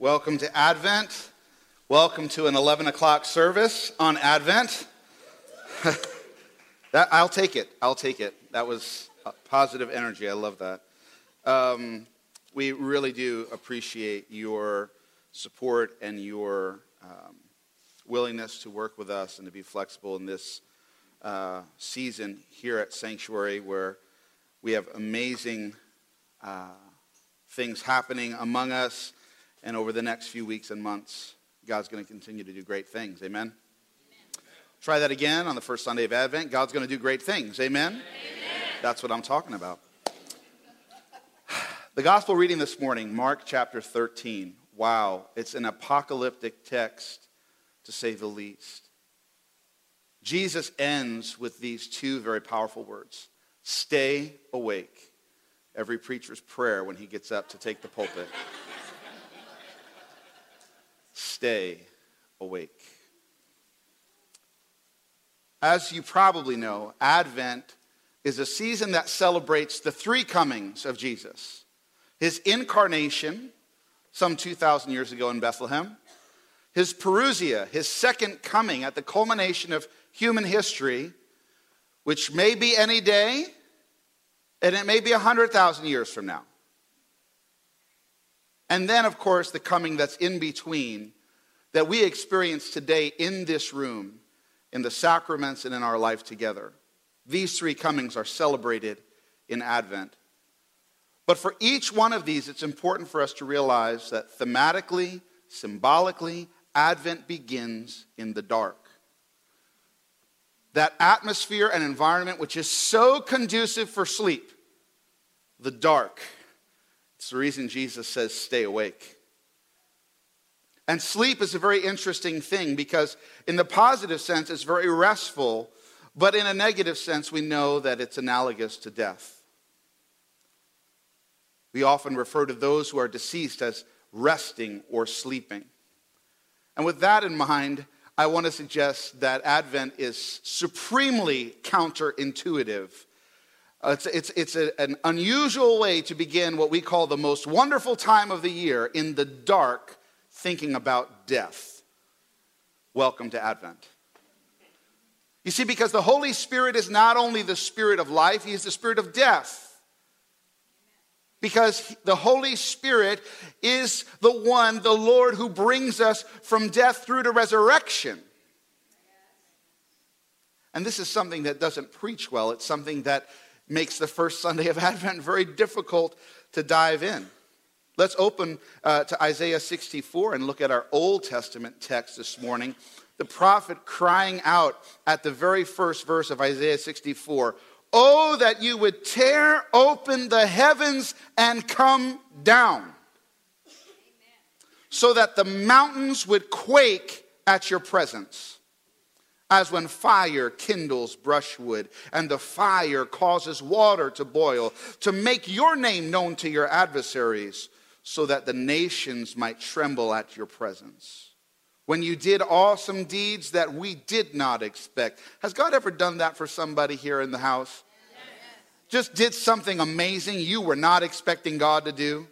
Welcome to Advent. Welcome to an 11 o'clock service on Advent. that, I'll take it. I'll take it. That was positive energy. I love that. Um, we really do appreciate your support and your um, willingness to work with us and to be flexible in this uh, season here at Sanctuary where we have amazing uh, things happening among us. And over the next few weeks and months, God's going to continue to do great things. Amen? Amen. Try that again on the first Sunday of Advent. God's going to do great things. Amen? Amen? That's what I'm talking about. The gospel reading this morning, Mark chapter 13. Wow, it's an apocalyptic text to say the least. Jesus ends with these two very powerful words Stay awake. Every preacher's prayer when he gets up to take the pulpit. Stay awake. As you probably know, Advent is a season that celebrates the three comings of Jesus his incarnation, some 2,000 years ago in Bethlehem, his parousia, his second coming at the culmination of human history, which may be any day, and it may be 100,000 years from now. And then, of course, the coming that's in between that we experience today in this room, in the sacraments, and in our life together. These three comings are celebrated in Advent. But for each one of these, it's important for us to realize that thematically, symbolically, Advent begins in the dark. That atmosphere and environment which is so conducive for sleep, the dark. It's the reason Jesus says, stay awake. And sleep is a very interesting thing because, in the positive sense, it's very restful, but in a negative sense, we know that it's analogous to death. We often refer to those who are deceased as resting or sleeping. And with that in mind, I want to suggest that Advent is supremely counterintuitive. Uh, it's, it's, it's a, an unusual way to begin what we call the most wonderful time of the year in the dark, thinking about death. Welcome to Advent. You see, because the Holy Spirit is not only the spirit of life, He is the spirit of death because the Holy Spirit is the one, the Lord, who brings us from death through to resurrection. And this is something that doesn't preach well. It's something that makes the first Sunday of Advent very difficult to dive in. Let's open uh, to Isaiah 64 and look at our Old Testament text this morning. The prophet crying out at the very first verse of Isaiah 64 Oh, that you would tear open the heavens and come down, so that the mountains would quake at your presence. As when fire kindles brushwood and the fire causes water to boil, to make your name known to your adversaries, so that the nations might tremble at your presence when you did awesome deeds that we did not expect. Has God ever done that for somebody here in the house? Yes. Just did something amazing you were not expecting God to do?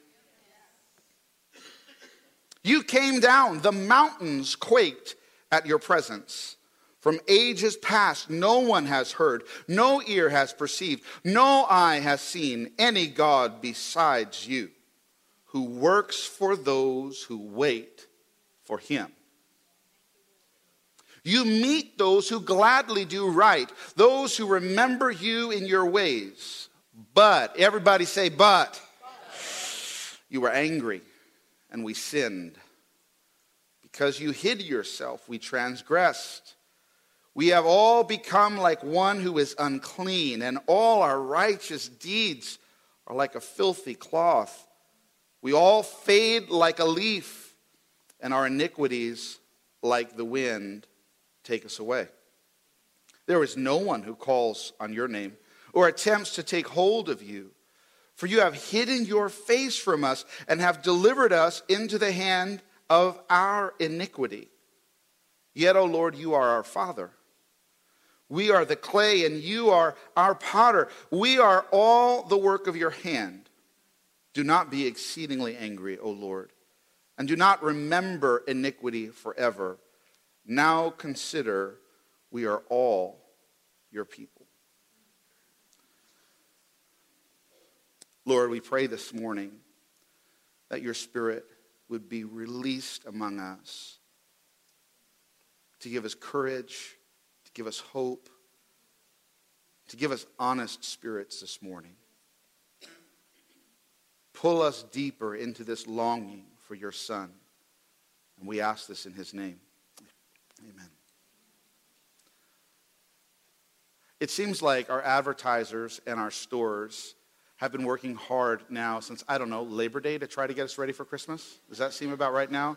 You came down, the mountains quaked at your presence. From ages past, no one has heard, no ear has perceived, no eye has seen any God besides you who works for those who wait for him. You meet those who gladly do right, those who remember you in your ways. But, everybody say, but. You were angry and we sinned. Because you hid yourself, we transgressed. We have all become like one who is unclean, and all our righteous deeds are like a filthy cloth. We all fade like a leaf, and our iniquities like the wind take us away. There is no one who calls on your name or attempts to take hold of you. For you have hidden your face from us and have delivered us into the hand of our iniquity. Yet, O Lord, you are our Father. We are the clay, and you are our potter. We are all the work of your hand. Do not be exceedingly angry, O Lord, and do not remember iniquity forever. Now consider we are all your people. Lord, we pray this morning that your spirit would be released among us to give us courage, to give us hope, to give us honest spirits this morning. Pull us deeper into this longing for your Son. And we ask this in his name. Amen. It seems like our advertisers and our stores have been working hard now since, I don't know, Labor Day to try to get us ready for Christmas. Does that seem about right now?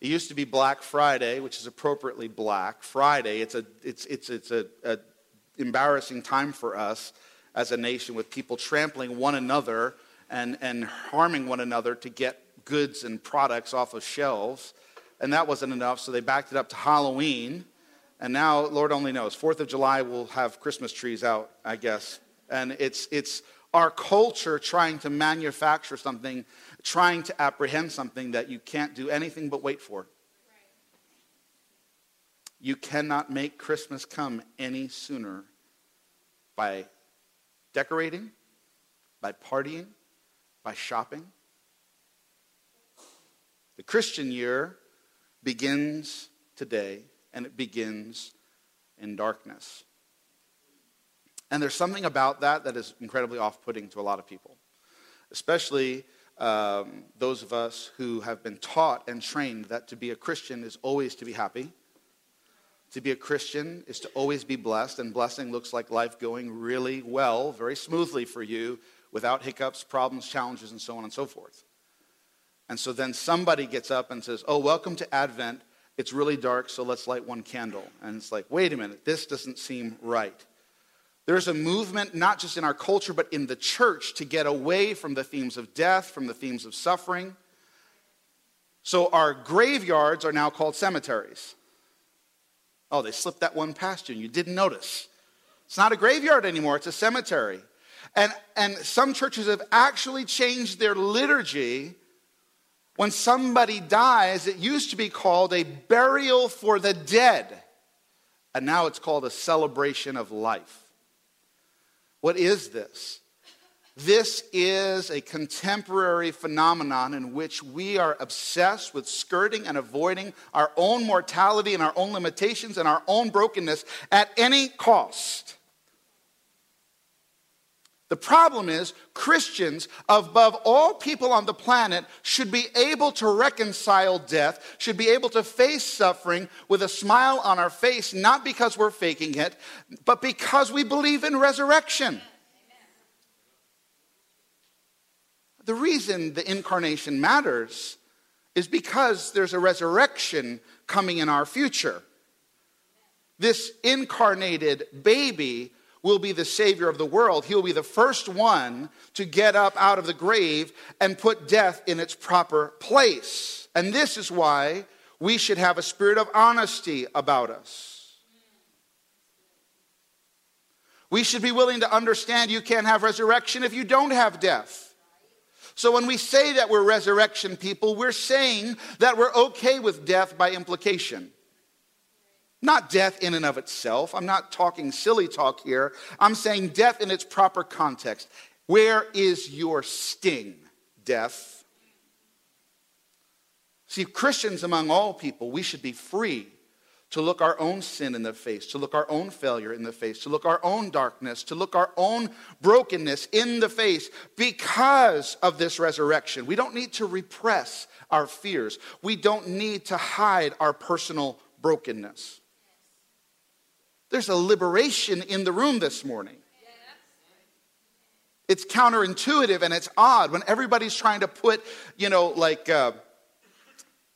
It used to be Black Friday, which is appropriately Black Friday. It's a it's it's it's a, a embarrassing time for us as a nation with people trampling one another and, and harming one another to get goods and products off of shelves. And that wasn't enough, so they backed it up to Halloween. And now, Lord only knows, 4th of July we'll have Christmas trees out, I guess. And it's, it's our culture trying to manufacture something, trying to apprehend something that you can't do anything but wait for. You cannot make Christmas come any sooner by decorating, by partying, by shopping. The Christian year begins today, and it begins in darkness. And there's something about that that is incredibly off putting to a lot of people, especially um, those of us who have been taught and trained that to be a Christian is always to be happy. To be a Christian is to always be blessed, and blessing looks like life going really well, very smoothly for you, without hiccups, problems, challenges, and so on and so forth. And so then somebody gets up and says, Oh, welcome to Advent. It's really dark, so let's light one candle. And it's like, wait a minute, this doesn't seem right. There's a movement, not just in our culture, but in the church, to get away from the themes of death, from the themes of suffering. So our graveyards are now called cemeteries. Oh, they slipped that one past you and you didn't notice. It's not a graveyard anymore, it's a cemetery. And, and some churches have actually changed their liturgy. When somebody dies, it used to be called a burial for the dead, and now it's called a celebration of life. What is this? This is a contemporary phenomenon in which we are obsessed with skirting and avoiding our own mortality and our own limitations and our own brokenness at any cost. The problem is, Christians, above all people on the planet, should be able to reconcile death, should be able to face suffering with a smile on our face, not because we're faking it, but because we believe in resurrection. The reason the incarnation matters is because there's a resurrection coming in our future. This incarnated baby will be the Savior of the world. He'll be the first one to get up out of the grave and put death in its proper place. And this is why we should have a spirit of honesty about us. We should be willing to understand you can't have resurrection if you don't have death. So when we say that we're resurrection people, we're saying that we're okay with death by implication. Not death in and of itself. I'm not talking silly talk here. I'm saying death in its proper context. Where is your sting, death? See, Christians among all people, we should be free to look our own sin in the face, to look our own failure in the face, to look our own darkness, to look our own brokenness in the face because of this resurrection. We don't need to repress our fears, we don't need to hide our personal brokenness. There's a liberation in the room this morning. It's counterintuitive and it's odd when everybody's trying to put, you know, like uh,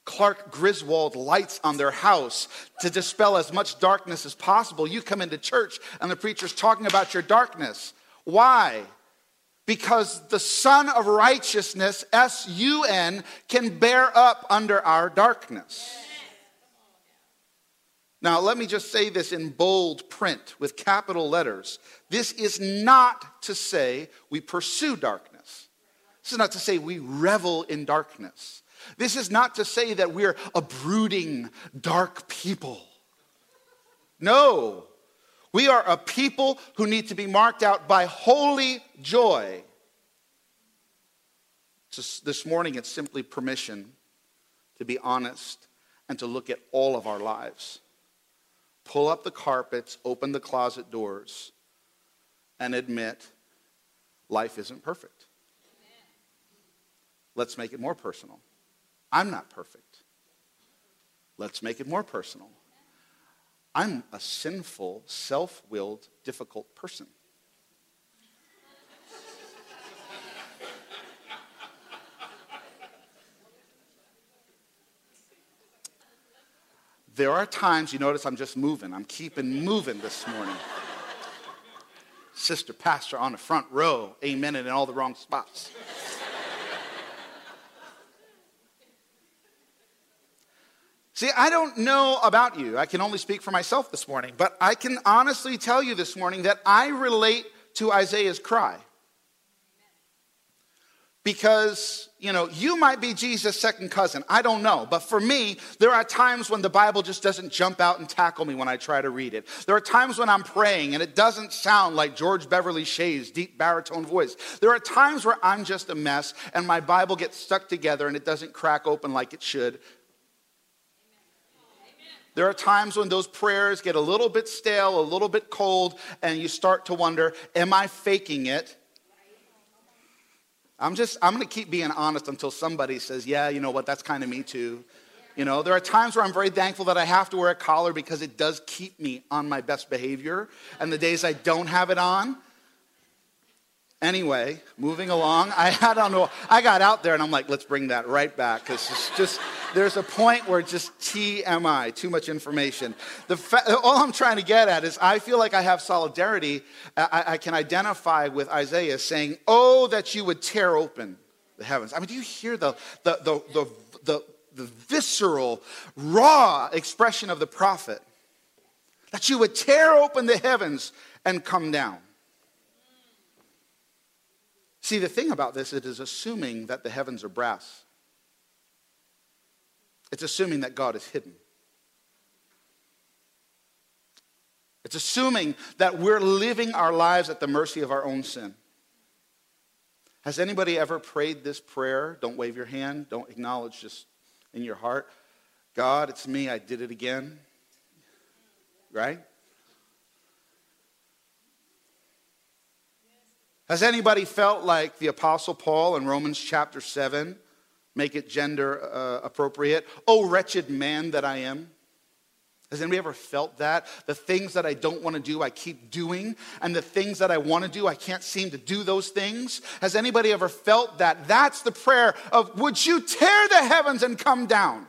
Clark Griswold lights on their house to dispel as much darkness as possible. You come into church and the preacher's talking about your darkness. Why? Because the Sun of Righteousness, S U N, can bear up under our darkness. Now, let me just say this in bold print with capital letters. This is not to say we pursue darkness. This is not to say we revel in darkness. This is not to say that we're a brooding, dark people. No, we are a people who need to be marked out by holy joy. This morning, it's simply permission to be honest and to look at all of our lives. Pull up the carpets, open the closet doors, and admit life isn't perfect. Let's make it more personal. I'm not perfect. Let's make it more personal. I'm a sinful, self willed, difficult person. There are times, you notice I'm just moving. I'm keeping moving this morning. Sister Pastor on the front row, amen, and in all the wrong spots. See, I don't know about you. I can only speak for myself this morning, but I can honestly tell you this morning that I relate to Isaiah's cry. Because, you know, you might be Jesus' second cousin. I don't know. But for me, there are times when the Bible just doesn't jump out and tackle me when I try to read it. There are times when I'm praying and it doesn't sound like George Beverly Shea's deep baritone voice. There are times where I'm just a mess and my Bible gets stuck together and it doesn't crack open like it should there are times when those prayers get a little bit stale, a little bit cold, and you start to wonder, am I faking it? I'm just, I'm to keep being honest until somebody says, yeah, you know what, that's kind of me too. You know, there are times where I'm very thankful that I have to wear a collar because it does keep me on my best behavior. And the days I don't have it on, Anyway, moving along, I, I don't know. I got out there and I'm like, let's bring that right back because it's just, there's a point where just TMI, too much information. The fa- all I'm trying to get at is I feel like I have solidarity. I, I can identify with Isaiah saying, Oh, that you would tear open the heavens. I mean, do you hear the, the, the, the, the, the visceral, raw expression of the prophet? That you would tear open the heavens and come down. See, the thing about this, it is assuming that the heavens are brass. It's assuming that God is hidden. It's assuming that we're living our lives at the mercy of our own sin. Has anybody ever prayed this prayer? Don't wave your hand, don't acknowledge just in your heart. God, it's me, I did it again. Right? Has anybody felt like the Apostle Paul in Romans chapter 7, make it gender uh, appropriate? Oh, wretched man that I am. Has anybody ever felt that? The things that I don't want to do, I keep doing, and the things that I want to do, I can't seem to do those things. Has anybody ever felt that? That's the prayer of, would you tear the heavens and come down?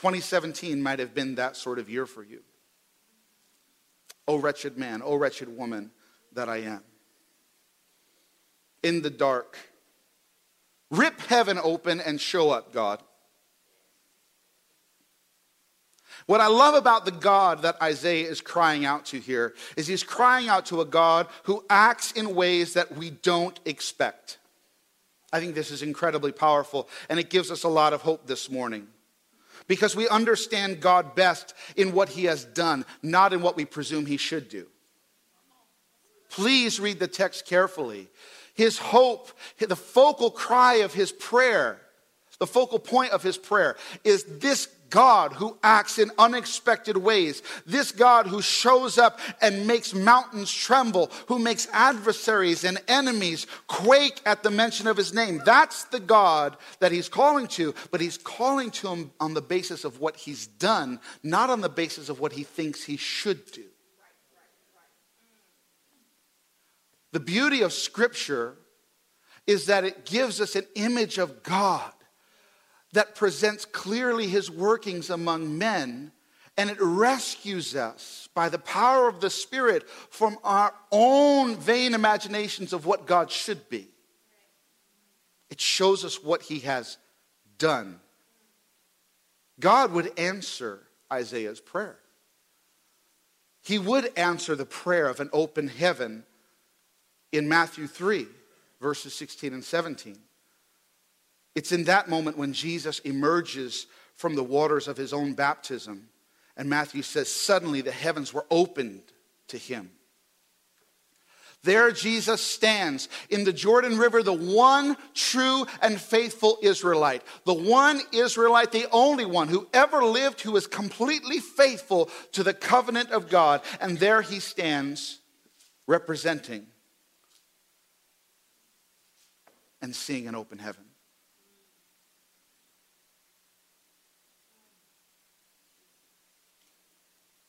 2017 might have been that sort of year for you. Oh, wretched man, oh, wretched woman that I am. In the dark. Rip heaven open and show up, God. What I love about the God that Isaiah is crying out to here is he's crying out to a God who acts in ways that we don't expect. I think this is incredibly powerful, and it gives us a lot of hope this morning because we understand God best in what He has done, not in what we presume He should do. Please read the text carefully. His hope, the focal cry of His prayer, the focal point of His prayer is this God who acts in unexpected ways, this God who shows up and makes mountains tremble, who makes adversaries and enemies quake at the mention of his name. That's the God that he's calling to, but he's calling to him on the basis of what he's done, not on the basis of what he thinks he should do. The beauty of Scripture is that it gives us an image of God that presents clearly his workings among men, and it rescues us by the power of the Spirit from our own vain imaginations of what God should be. It shows us what he has done. God would answer Isaiah's prayer. he would answer the prayer of an open heaven in Matthew 3, verses 16 and 17. It's in that moment when Jesus emerges from the waters of his own baptism. And Matthew says, Suddenly the heavens were opened to him. There Jesus stands in the Jordan River, the one true and faithful Israelite. The one Israelite, the only one who ever lived who was completely faithful to the covenant of God. And there he stands representing and seeing an open heaven.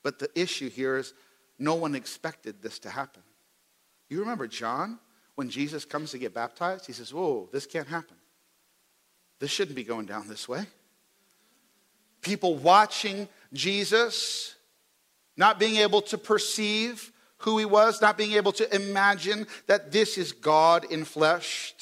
But the issue here is no one expected this to happen. You remember John, when Jesus comes to get baptized, he says, Whoa, this can't happen. This shouldn't be going down this way. People watching Jesus, not being able to perceive who he was, not being able to imagine that this is God in flesh.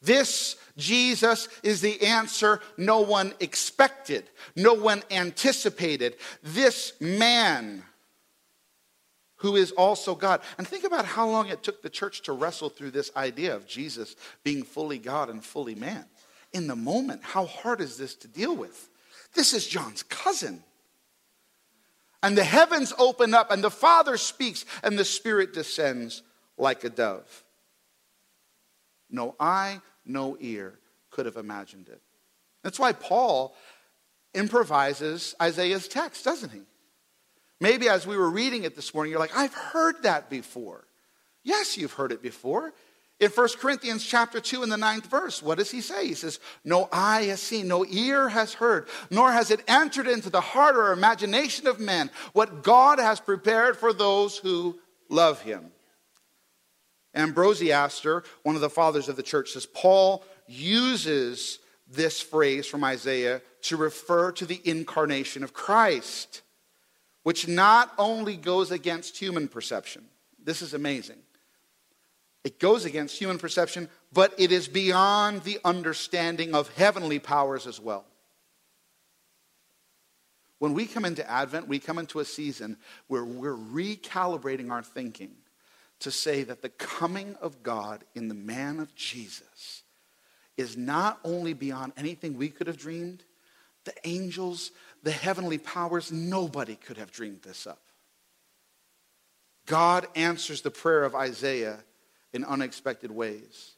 This Jesus is the answer no one expected, no one anticipated. This man who is also God. And think about how long it took the church to wrestle through this idea of Jesus being fully God and fully man. In the moment, how hard is this to deal with? This is John's cousin. And the heavens open up, and the Father speaks, and the Spirit descends like a dove. No eye, no ear could have imagined it. That's why Paul improvises Isaiah's text, doesn't he? Maybe as we were reading it this morning, you're like, I've heard that before. Yes, you've heard it before. In 1 Corinthians chapter 2 in the ninth verse, what does he say? He says, No eye has seen, no ear has heard, nor has it entered into the heart or imagination of men what God has prepared for those who love him. Ambrosiaster, one of the fathers of the church, says Paul uses this phrase from Isaiah to refer to the incarnation of Christ which not only goes against human perception, this is amazing. It goes against human perception, but it is beyond the understanding of heavenly powers as well. When we come into Advent, we come into a season where we're recalibrating our thinking to say that the coming of God in the man of Jesus is not only beyond anything we could have dreamed, the angels, the heavenly powers, nobody could have dreamed this up. God answers the prayer of Isaiah in unexpected ways.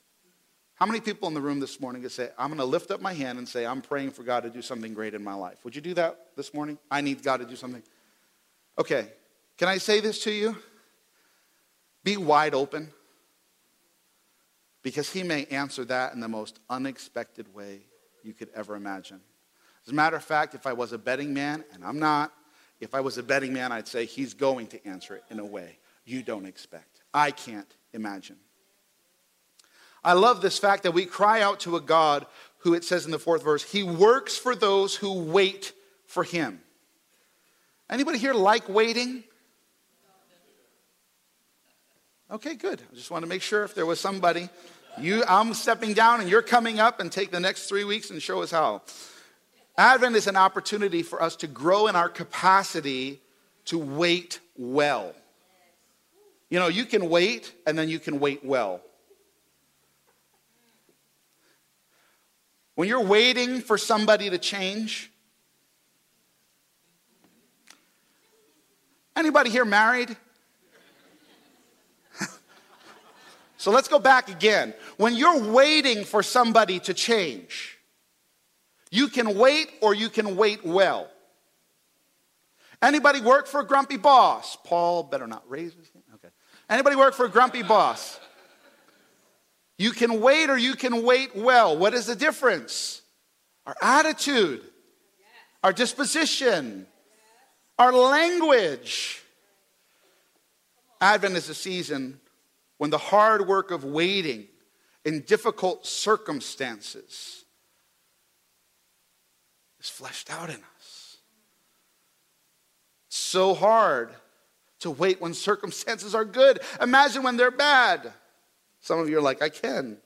How many people in the room this morning could say, I'm going to lift up my hand and say, I'm praying for God to do something great in my life? Would you do that this morning? I need God to do something. Okay, can I say this to you? Be wide open because He may answer that in the most unexpected way you could ever imagine. As a matter of fact, if I was a betting man, and I'm not, if I was a betting man, I'd say he's going to answer it in a way you don't expect. I can't imagine. I love this fact that we cry out to a God who, it says in the fourth verse, he works for those who wait for him. Anybody here like waiting? Okay, good. I just want to make sure if there was somebody, you, I'm stepping down and you're coming up and take the next three weeks and show us how. Advent is an opportunity for us to grow in our capacity to wait well. You know, you can wait and then you can wait well. When you're waiting for somebody to change, anybody here married? So let's go back again. When you're waiting for somebody to change, you can wait or you can wait well. Anybody work for a grumpy boss? Paul better not raise his hand. Okay. Anybody work for a grumpy boss? You can wait or you can wait well. What is the difference? Our attitude, our disposition, our language. Advent is a season when the hard work of waiting in difficult circumstances is fleshed out in us. It's so hard to wait when circumstances are good. Imagine when they're bad. Some of you are like, I can.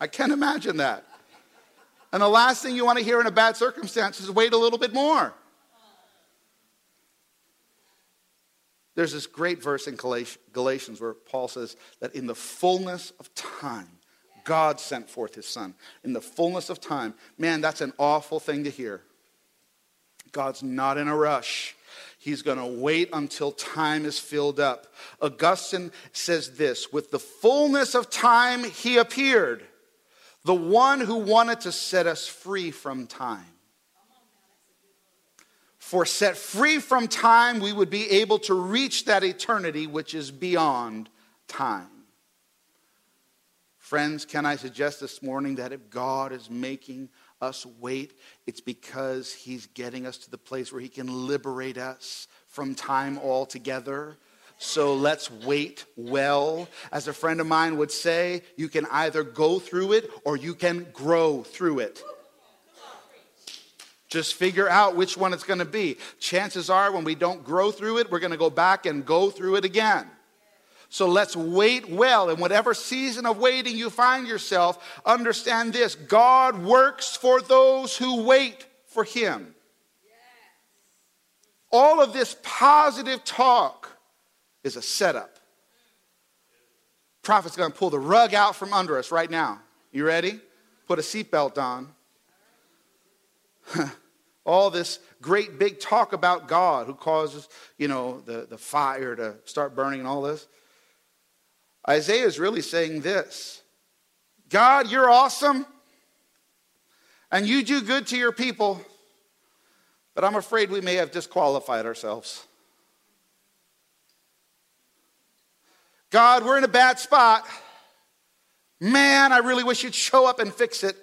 I can imagine that. And the last thing you want to hear in a bad circumstance is wait a little bit more. There's this great verse in Galatians where Paul says that in the fullness of time, God sent forth his son. In the fullness of time. Man, that's an awful thing to hear. God's not in a rush. He's going to wait until time is filled up. Augustine says this with the fullness of time, he appeared, the one who wanted to set us free from time. For set free from time, we would be able to reach that eternity which is beyond time. Friends, can I suggest this morning that if God is making us wait, it's because He's getting us to the place where He can liberate us from time altogether. So let's wait well. As a friend of mine would say, you can either go through it or you can grow through it. Just figure out which one it's going to be. Chances are, when we don't grow through it, we're going to go back and go through it again. So let's wait well. In whatever season of waiting you find yourself, understand this God works for those who wait for Him. All of this positive talk is a setup. Prophet's going to pull the rug out from under us right now. You ready? Put a seatbelt on. All this great big talk about God who causes, you know, the, the fire to start burning and all this. Isaiah is really saying this God, you're awesome, and you do good to your people, but I'm afraid we may have disqualified ourselves. God, we're in a bad spot. Man, I really wish you'd show up and fix it.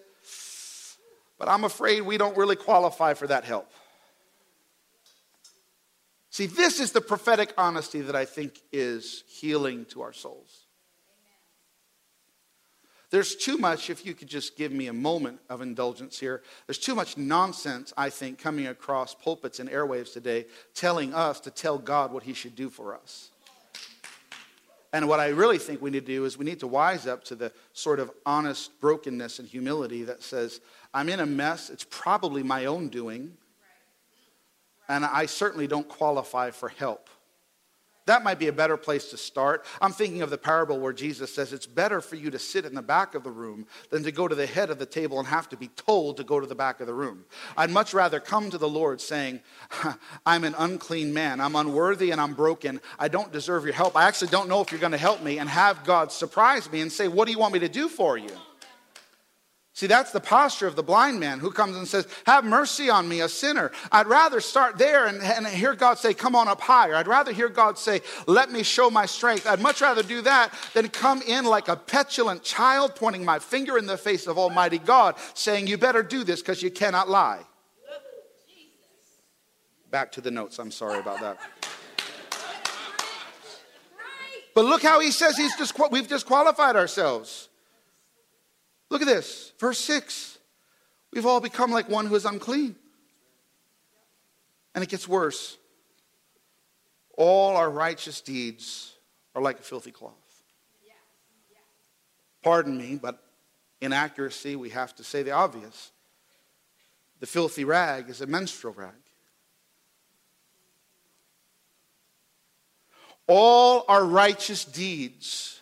But I'm afraid we don't really qualify for that help. See, this is the prophetic honesty that I think is healing to our souls. There's too much, if you could just give me a moment of indulgence here, there's too much nonsense, I think, coming across pulpits and airwaves today telling us to tell God what He should do for us. And what I really think we need to do is we need to wise up to the sort of honest brokenness and humility that says, I'm in a mess. It's probably my own doing. And I certainly don't qualify for help. That might be a better place to start. I'm thinking of the parable where Jesus says it's better for you to sit in the back of the room than to go to the head of the table and have to be told to go to the back of the room. I'd much rather come to the Lord saying, I'm an unclean man. I'm unworthy and I'm broken. I don't deserve your help. I actually don't know if you're going to help me, and have God surprise me and say, What do you want me to do for you? See, that's the posture of the blind man who comes and says, Have mercy on me, a sinner. I'd rather start there and, and, hear God say, Come on up higher. I'd rather hear God say, Let me show my strength. I'd much rather do that than come in like a petulant child, pointing my finger in the face of Almighty God, saying, You better do this because you cannot lie. Back to the notes. I'm sorry about that. But look how he says he's disqual- we've disqualified ourselves. Look at this, verse 6. We've all become like one who is unclean. And it gets worse. All our righteous deeds are like a filthy cloth. Pardon me, but in accuracy, we have to say the obvious. The filthy rag is a menstrual rag. All our righteous deeds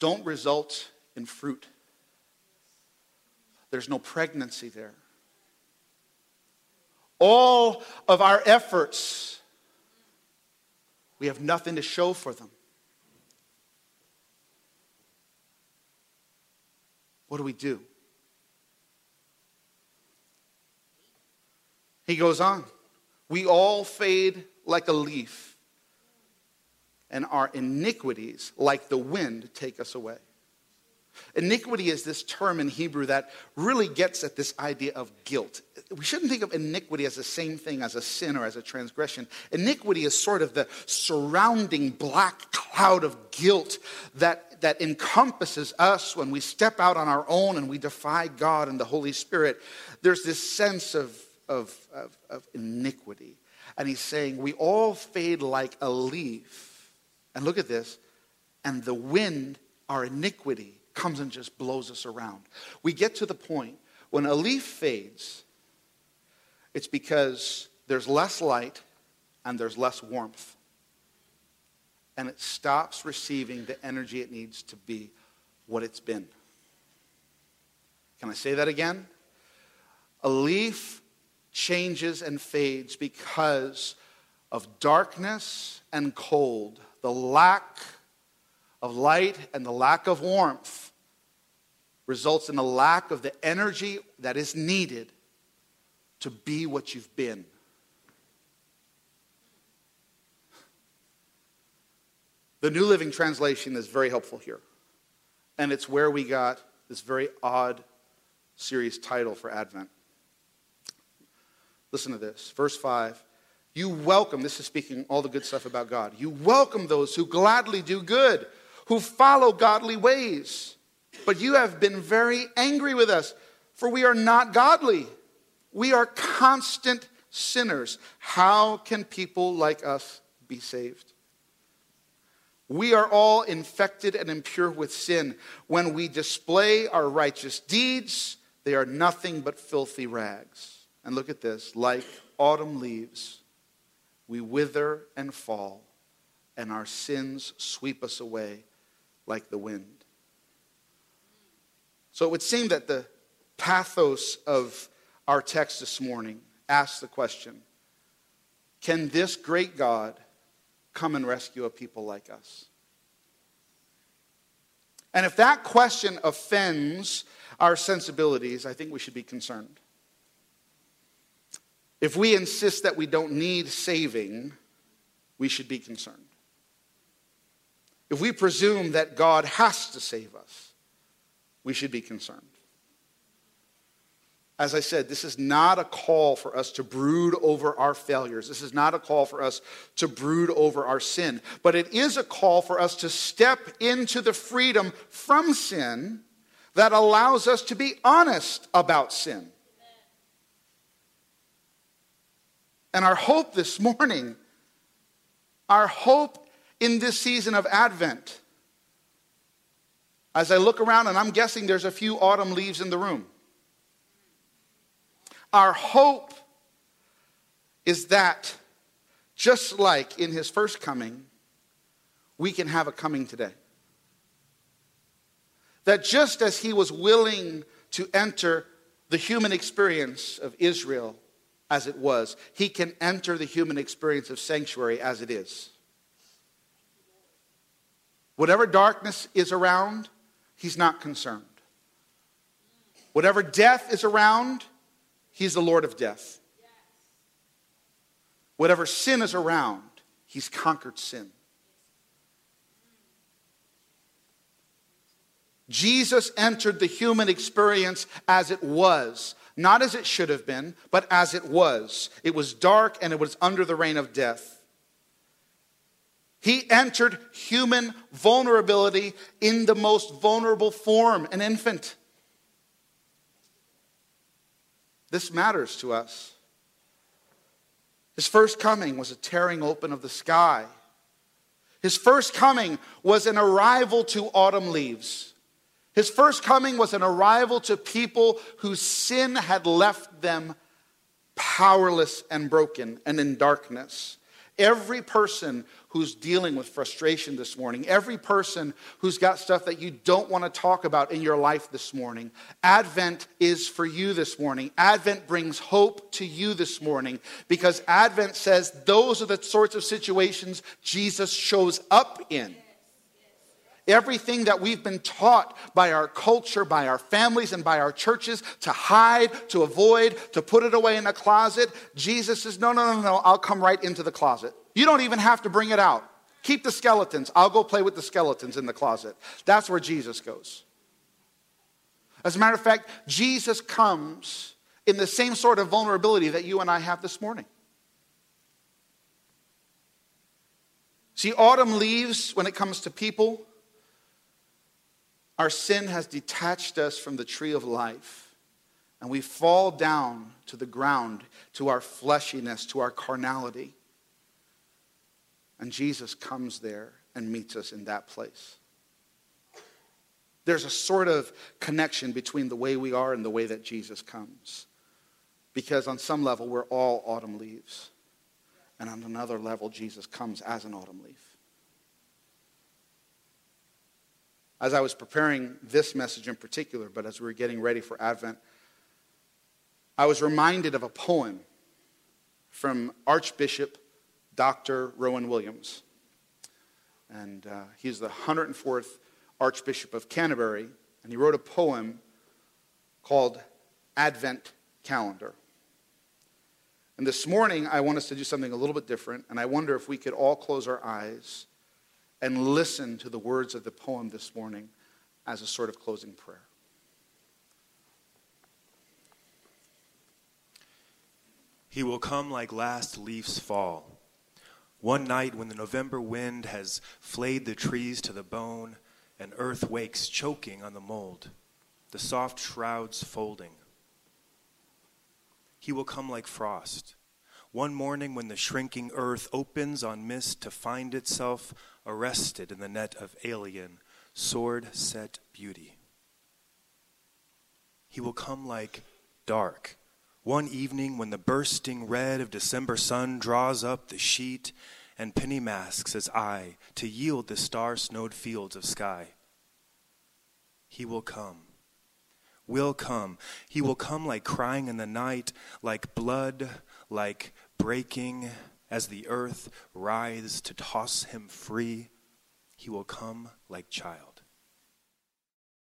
don't result in fruit. There's no pregnancy there. All of our efforts, we have nothing to show for them. What do we do? He goes on. We all fade like a leaf and our iniquities, like the wind, take us away. Iniquity is this term in Hebrew that really gets at this idea of guilt. We shouldn't think of iniquity as the same thing as a sin or as a transgression. Iniquity is sort of the surrounding black cloud of guilt that, that encompasses us when we step out on our own and we defy God and the Holy Spirit. There's this sense of, of, of, of iniquity. And he's saying, We all fade like a leaf and look at this. And the wind, our iniquity, comes and just blows us around. We get to the point when a leaf fades, it's because there's less light and there's less warmth. And it stops receiving the energy it needs to be what it's been. Can I say that again? A leaf changes and fades because of darkness and cold, the lack of light and the lack of warmth results in the lack of the energy that is needed to be what you've been. The New Living Translation is very helpful here. And it's where we got this very odd series title for Advent. Listen to this. Verse 5 You welcome, this is speaking all the good stuff about God. You welcome those who gladly do good, who follow godly ways. But you have been very angry with us, for we are not godly. We are constant sinners. How can people like us be saved? We are all infected and impure with sin. When we display our righteous deeds, they are nothing but filthy rags. And look at this like autumn leaves, we wither and fall, and our sins sweep us away like the wind. So it would seem that the pathos of our text this morning asks the question Can this great God come and rescue a people like us? And if that question offends our sensibilities, I think we should be concerned. If we insist that we don't need saving, we should be concerned. If we presume that God has to save us, we should be concerned. As I said, this is not a call for us to brood over our failures. This is not a call for us to brood over our sin. But it is a call for us to step into the freedom from sin that allows us to be honest about sin. And our hope this morning, our hope in this season of Advent, as I look around and I'm guessing there's a few autumn leaves in the room. Our hope is that just like in his first coming, we can have a coming today. That just as he was willing to enter the human experience of Israel as it was, he can enter the human experience of sanctuary as it is. Whatever darkness is around, he's not concerned. Whatever death is around, He's the Lord of death. Whatever sin is around, He's conquered sin. Jesus entered the human experience as it was, not as it should have been, but as it was. It was dark and it was under the reign of death. He entered human vulnerability in the most vulnerable form, an infant. This matters to us. His first coming was a tearing open of the sky. His first coming was an arrival to autumn leaves. His first coming was an arrival to people whose sin had left them powerless and broken and in darkness. Every person who's dealing with frustration this morning, every person who's got stuff that you don't want to talk about in your life this morning, Advent is for you this morning. Advent brings hope to you this morning because Advent says those are the sorts of situations Jesus shows up in. Everything that we've been taught by our culture, by our families, and by our churches to hide, to avoid, to put it away in a closet, Jesus says, No, no, no, no, I'll come right into the closet. You don't even have to bring it out. Keep the skeletons. I'll go play with the skeletons in the closet. That's where Jesus goes. As a matter of fact, Jesus comes in the same sort of vulnerability that you and I have this morning. See, autumn leaves when it comes to people. Our sin has detached us from the tree of life, and we fall down to the ground, to our fleshiness, to our carnality. And Jesus comes there and meets us in that place. There's a sort of connection between the way we are and the way that Jesus comes. Because on some level, we're all autumn leaves. And on another level, Jesus comes as an autumn leaf. As I was preparing this message in particular, but as we were getting ready for Advent, I was reminded of a poem from Archbishop Dr. Rowan Williams. And uh, he's the 104th Archbishop of Canterbury, and he wrote a poem called Advent Calendar. And this morning, I want us to do something a little bit different, and I wonder if we could all close our eyes and listen to the words of the poem this morning as a sort of closing prayer. He will come like last leaves fall. One night when the November wind has flayed the trees to the bone and earth wakes choking on the mold, the soft shrouds folding. He will come like frost. One morning when the shrinking earth opens on mist to find itself arrested in the net of alien, sword set beauty. He will come like dark. One evening when the bursting red of December sun draws up the sheet and penny masks his eye to yield the star snowed fields of sky. He will come will come. He will come like crying in the night, like blood, like breaking as the earth writhes to toss him free. He will come like child.